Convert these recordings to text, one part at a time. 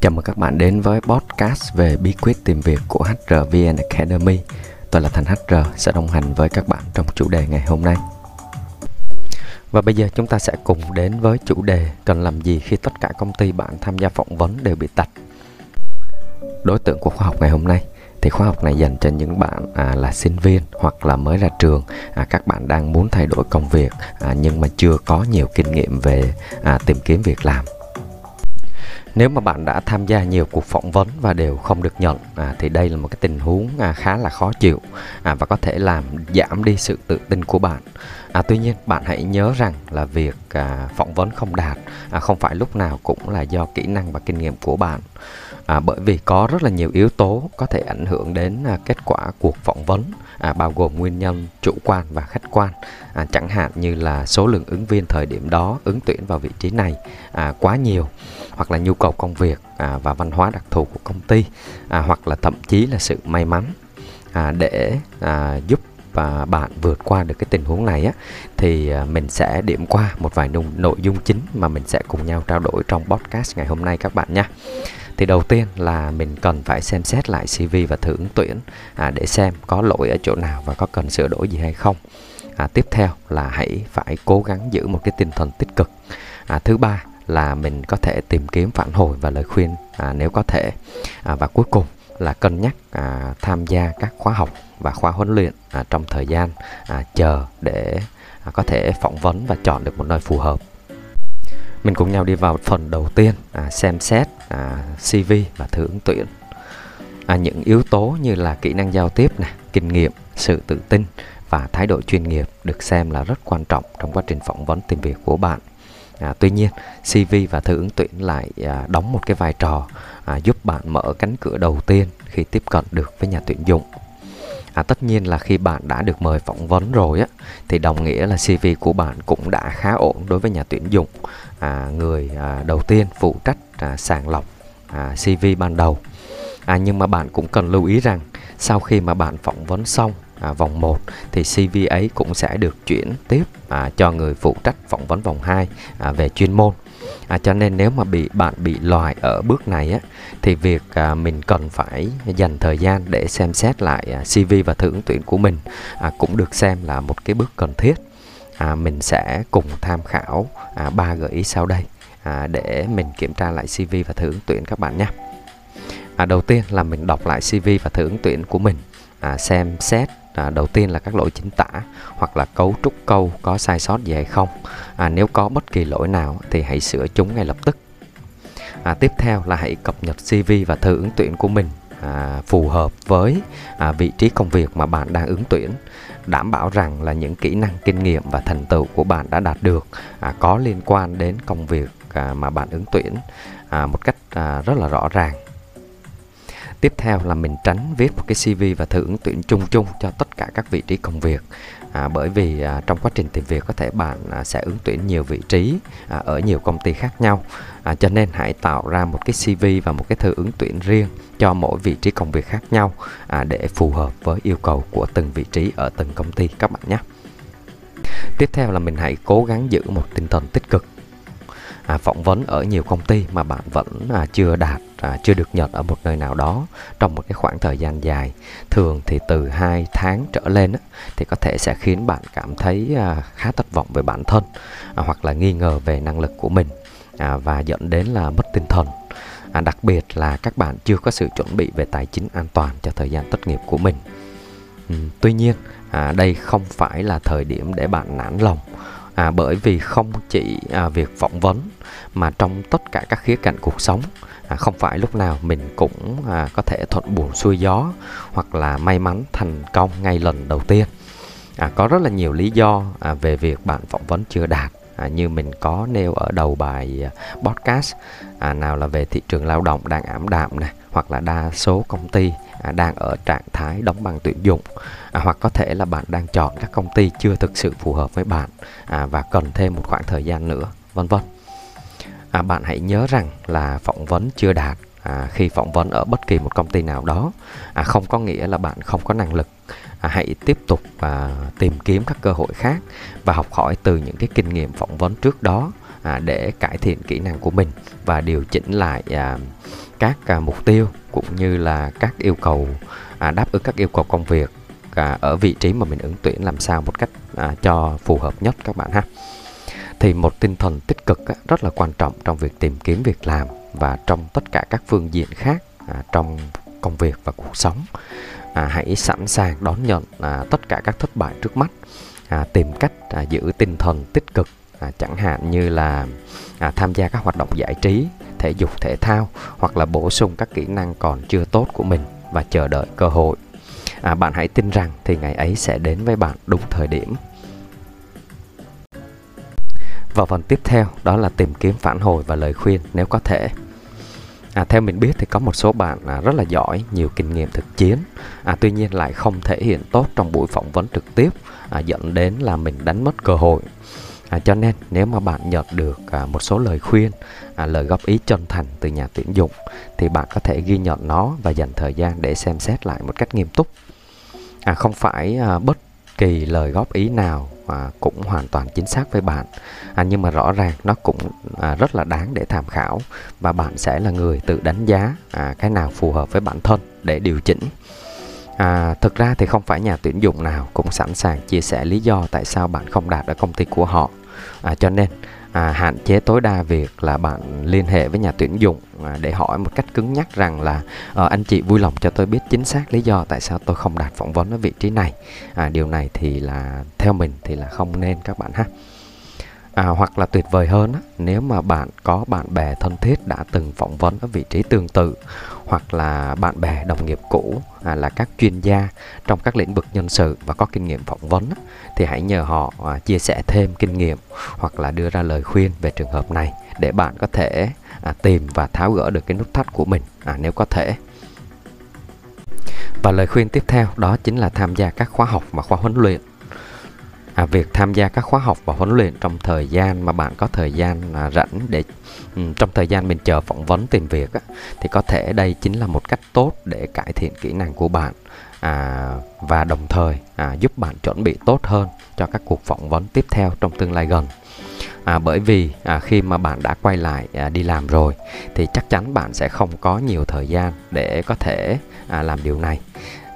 Chào mừng các bạn đến với podcast về bí quyết tìm việc của HRVN Academy. Tôi là Thành HR sẽ đồng hành với các bạn trong chủ đề ngày hôm nay. Và bây giờ chúng ta sẽ cùng đến với chủ đề cần làm gì khi tất cả công ty bạn tham gia phỏng vấn đều bị tạch. Đối tượng của khóa học ngày hôm nay thì khóa học này dành cho những bạn à, là sinh viên hoặc là mới ra trường à, các bạn đang muốn thay đổi công việc à, nhưng mà chưa có nhiều kinh nghiệm về à, tìm kiếm việc làm nếu mà bạn đã tham gia nhiều cuộc phỏng vấn và đều không được nhận à, thì đây là một cái tình huống à, khá là khó chịu à, và có thể làm giảm đi sự tự tin của bạn. À, tuy nhiên bạn hãy nhớ rằng là việc à, phỏng vấn không đạt à, không phải lúc nào cũng là do kỹ năng và kinh nghiệm của bạn à, bởi vì có rất là nhiều yếu tố có thể ảnh hưởng đến à, kết quả cuộc phỏng vấn à, bao gồm nguyên nhân chủ quan và khách quan. À, chẳng hạn như là số lượng ứng viên thời điểm đó ứng tuyển vào vị trí này à, quá nhiều hoặc là nhu cầu công việc à, và văn hóa đặc thù của công ty à, hoặc là thậm chí là sự may mắn à, để à, giúp và bạn vượt qua được cái tình huống này á thì à, mình sẽ điểm qua một vài nội dung chính mà mình sẽ cùng nhau trao đổi trong podcast ngày hôm nay các bạn nhé thì đầu tiên là mình cần phải xem xét lại CV và thử ứng tuyển à, để xem có lỗi ở chỗ nào và có cần sửa đổi gì hay không. À, tiếp theo là hãy phải cố gắng giữ một cái tinh thần tích cực. À, thứ ba là mình có thể tìm kiếm phản hồi và lời khuyên à, nếu có thể. À, và cuối cùng là cân nhắc à, tham gia các khóa học và khóa huấn luyện à, trong thời gian à, chờ để à, có thể phỏng vấn và chọn được một nơi phù hợp. Mình cùng nhau đi vào phần đầu tiên à, xem xét à, CV và thử ứng tuyển. À, những yếu tố như là kỹ năng giao tiếp này kinh nghiệm sự tự tin và thái độ chuyên nghiệp được xem là rất quan trọng trong quá trình phỏng vấn tìm việc của bạn à, tuy nhiên CV và thư ứng tuyển lại à, đóng một cái vai trò à, giúp bạn mở cánh cửa đầu tiên khi tiếp cận được với nhà tuyển dụng À, tất nhiên là khi bạn đã được mời phỏng vấn rồi á thì đồng nghĩa là CV của bạn cũng đã khá ổn đối với nhà tuyển dụng. À, người à, đầu tiên phụ trách à, sàng lọc à, CV ban đầu. À, nhưng mà bạn cũng cần lưu ý rằng sau khi mà bạn phỏng vấn xong à, vòng 1 thì CV ấy cũng sẽ được chuyển tiếp à, cho người phụ trách phỏng vấn vòng 2 à, về chuyên môn. À, cho nên nếu mà bị bạn bị loại ở bước này á thì việc à, mình cần phải dành thời gian để xem xét lại à, CV và thử ứng tuyển của mình à, cũng được xem là một cái bước cần thiết. À, mình sẽ cùng tham khảo à, ba gợi ý sau đây à, để mình kiểm tra lại CV và thử ứng tuyển các bạn nhé. À, đầu tiên là mình đọc lại CV và thử ứng tuyển của mình à, xem xét à, đầu tiên là các lỗi chính tả hoặc là cấu trúc câu có sai sót gì hay không. À, nếu có bất kỳ lỗi nào thì hãy sửa chúng ngay lập tức. À, tiếp theo là hãy cập nhật CV và thư ứng tuyển của mình à, phù hợp với à, vị trí công việc mà bạn đang ứng tuyển đảm bảo rằng là những kỹ năng kinh nghiệm và thành tựu của bạn đã đạt được à, có liên quan đến công việc à, mà bạn ứng tuyển à, một cách à, rất là rõ ràng. Tiếp theo là mình tránh viết một cái CV và thử ứng tuyển chung chung cho tất cả các vị trí công việc. À, bởi vì à, trong quá trình tìm việc có thể bạn à, sẽ ứng tuyển nhiều vị trí à, ở nhiều công ty khác nhau. À, cho nên hãy tạo ra một cái CV và một cái thư ứng tuyển riêng cho mỗi vị trí công việc khác nhau à, để phù hợp với yêu cầu của từng vị trí ở từng công ty các bạn nhé. Tiếp theo là mình hãy cố gắng giữ một tinh thần tích cực à, phỏng vấn ở nhiều công ty mà bạn vẫn à, chưa đạt à, chưa được nhận ở một nơi nào đó trong một cái khoảng thời gian dài. Thường thì từ 2 tháng trở lên á, thì có thể sẽ khiến bạn cảm thấy à, khá thất vọng về bản thân à, hoặc là nghi ngờ về năng lực của mình à, và dẫn đến là mất tinh thần. À, đặc biệt là các bạn chưa có sự chuẩn bị về tài chính an toàn cho thời gian tốt nghiệp của mình. Ừ, tuy nhiên à, đây không phải là thời điểm để bạn nản lòng à, bởi vì không chỉ à, việc phỏng vấn mà trong tất cả các khía cạnh cuộc sống à, không phải lúc nào mình cũng à, có thể thuận buồm xuôi gió hoặc là may mắn thành công ngay lần đầu tiên. À, có rất là nhiều lý do à, về việc bạn phỏng vấn chưa đạt à, như mình có nêu ở đầu bài à, podcast à, nào là về thị trường lao động đang ảm đạm này hoặc là đa số công ty à, đang ở trạng thái đóng băng tuyển dụng. À, hoặc có thể là bạn đang chọn các công ty chưa thực sự phù hợp với bạn à, và cần thêm một khoảng thời gian nữa vân vân. À, bạn hãy nhớ rằng là phỏng vấn chưa đạt à, khi phỏng vấn ở bất kỳ một công ty nào đó à, không có nghĩa là bạn không có năng lực. À, hãy tiếp tục à, tìm kiếm các cơ hội khác và học hỏi từ những cái kinh nghiệm phỏng vấn trước đó à, để cải thiện kỹ năng của mình và điều chỉnh lại à, các à, mục tiêu cũng như là các yêu cầu à, đáp ứng các yêu cầu công việc à, ở vị trí mà mình ứng tuyển làm sao một cách à, cho phù hợp nhất các bạn ha. Thì một tinh thần tích cực á, rất là quan trọng trong việc tìm kiếm việc làm và trong tất cả các phương diện khác à, trong công việc và cuộc sống à, hãy sẵn sàng đón nhận à, tất cả các thất bại trước mắt. À, tìm cách à, giữ tinh thần tích cực. À, chẳng hạn như là à, tham gia các hoạt động giải trí thể dục thể thao hoặc là bổ sung các kỹ năng còn chưa tốt của mình và chờ đợi cơ hội. À, bạn hãy tin rằng thì ngày ấy sẽ đến với bạn đúng thời điểm. Và phần tiếp theo đó là tìm kiếm phản hồi và lời khuyên nếu có thể. À, theo mình biết thì có một số bạn à, rất là giỏi, nhiều kinh nghiệm thực chiến, à, tuy nhiên lại không thể hiện tốt trong buổi phỏng vấn trực tiếp, à, dẫn đến là mình đánh mất cơ hội. À, cho nên nếu mà bạn nhận được à, một số lời khuyên, à, lời góp ý chân thành từ nhà tuyển dụng thì bạn có thể ghi nhận nó và dành thời gian để xem xét lại một cách nghiêm túc. À, không phải à, bất kỳ lời góp ý nào à, cũng hoàn toàn chính xác với bạn à, nhưng mà rõ ràng nó cũng à, rất là đáng để tham khảo và bạn sẽ là người tự đánh giá à, cái nào phù hợp với bản thân để điều chỉnh À, thực ra thì không phải nhà tuyển dụng nào cũng sẵn sàng chia sẻ lý do tại sao bạn không đạt ở công ty của họ. À, cho nên à, hạn chế tối đa việc là bạn liên hệ với nhà tuyển dụng à, để hỏi một cách cứng nhắc rằng là à, anh chị vui lòng cho tôi biết chính xác lý do tại sao tôi không đạt phỏng vấn ở vị trí này. À, điều này thì là theo mình thì là không nên các bạn ha à, hoặc là tuyệt vời hơn á, nếu mà bạn có bạn bè thân thiết đã từng phỏng vấn ở vị trí tương tự hoặc là bạn bè đồng nghiệp cũ à, là các chuyên gia trong các lĩnh vực nhân sự và có kinh nghiệm phỏng vấn thì hãy nhờ họ à, chia sẻ thêm kinh nghiệm hoặc là đưa ra lời khuyên về trường hợp này để bạn có thể à, tìm và tháo gỡ được cái nút thắt của mình à, nếu có thể. Và lời khuyên tiếp theo đó chính là tham gia các khóa học và khóa huấn luyện à, việc tham gia các khóa học và huấn luyện trong thời gian mà bạn có thời gian à, rảnh để um, trong thời gian mình chờ phỏng vấn tìm việc á, thì có thể đây chính là một cách tốt để cải thiện kỹ năng của bạn à, và đồng thời à, giúp bạn chuẩn bị tốt hơn cho các cuộc phỏng vấn tiếp theo trong tương lai gần. À, bởi vì à, khi mà bạn đã quay lại à, đi làm rồi thì chắc chắn bạn sẽ không có nhiều thời gian để có thể à, làm điều này.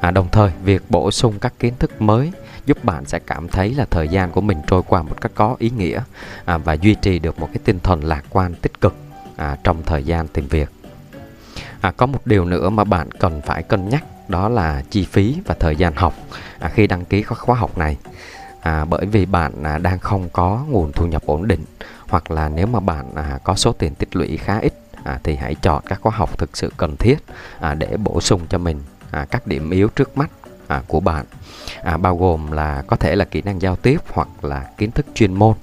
À, đồng thời việc bổ sung các kiến thức mới giúp bạn sẽ cảm thấy là thời gian của mình trôi qua một cách có ý nghĩa à, và duy trì được một cái tinh thần lạc quan tích cực à, trong thời gian tìm việc. À, có một điều nữa mà bạn cần phải cân nhắc đó là chi phí và thời gian học à, khi đăng ký các khóa học này. À, bởi vì bạn à, đang không có nguồn thu nhập ổn định hoặc là nếu mà bạn à, có số tiền tích lũy khá ít à, thì hãy chọn các khóa học thực sự cần thiết à, để bổ sung cho mình à, các điểm yếu trước mắt à, của bạn à, bao gồm là có thể là kỹ năng giao tiếp hoặc là kiến thức chuyên môn.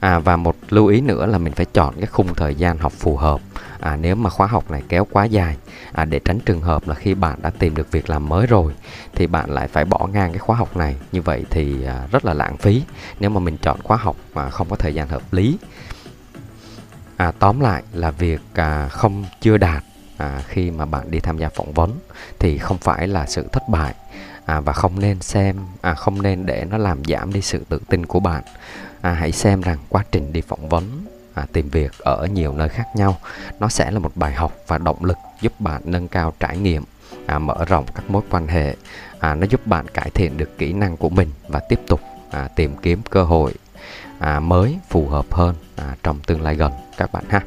À, và một lưu ý nữa là mình phải chọn cái khung thời gian học phù hợp. À, nếu mà khóa học này kéo quá dài à, để tránh trường hợp là khi bạn đã tìm được việc làm mới rồi thì bạn lại phải bỏ ngang cái khóa học này. Như vậy thì à, rất là lãng phí nếu mà mình chọn khóa học mà không có thời gian hợp lý. À, tóm lại là việc à, không chưa đạt à, khi mà bạn đi tham gia phỏng vấn thì không phải là sự thất bại à, và không nên xem à, không nên để nó làm giảm đi sự tự tin của bạn. À, hãy xem rằng quá trình đi phỏng vấn à, tìm việc ở nhiều nơi khác nhau nó sẽ là một bài học và động lực giúp bạn nâng cao trải nghiệm à, mở rộng các mối quan hệ à, nó giúp bạn cải thiện được kỹ năng của mình và tiếp tục à, tìm kiếm cơ hội à, mới phù hợp hơn à, trong tương lai gần. Các bạn ha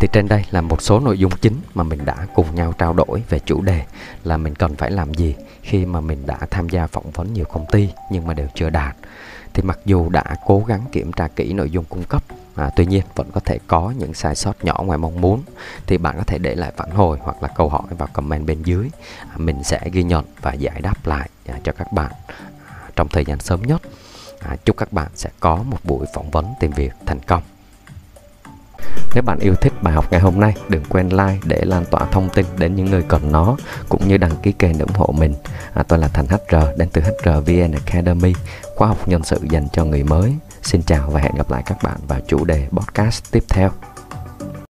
thì trên đây là một số nội dung chính mà mình đã cùng nhau trao đổi về chủ đề là mình cần phải làm gì khi mà mình đã tham gia phỏng vấn nhiều công ty nhưng mà đều chưa đạt. Thì mặc dù đã cố gắng kiểm tra kỹ nội dung cung cấp à, tuy nhiên vẫn có thể có những sai sót nhỏ ngoài mong muốn thì bạn có thể để lại phản hồi hoặc là câu hỏi vào comment bên dưới. À, mình sẽ ghi nhận và giải đáp lại à, cho các bạn à, trong thời gian sớm nhất. À, chúc các bạn sẽ có một buổi phỏng vấn tìm việc thành công nếu bạn yêu thích bài học ngày hôm nay, đừng quên like để lan tỏa thông tin đến những người cần nó, cũng như đăng ký kênh để ủng hộ mình. À, tôi là Thành HR, đến từ HRVN Academy, khóa học nhân sự dành cho người mới. Xin chào và hẹn gặp lại các bạn vào chủ đề podcast tiếp theo.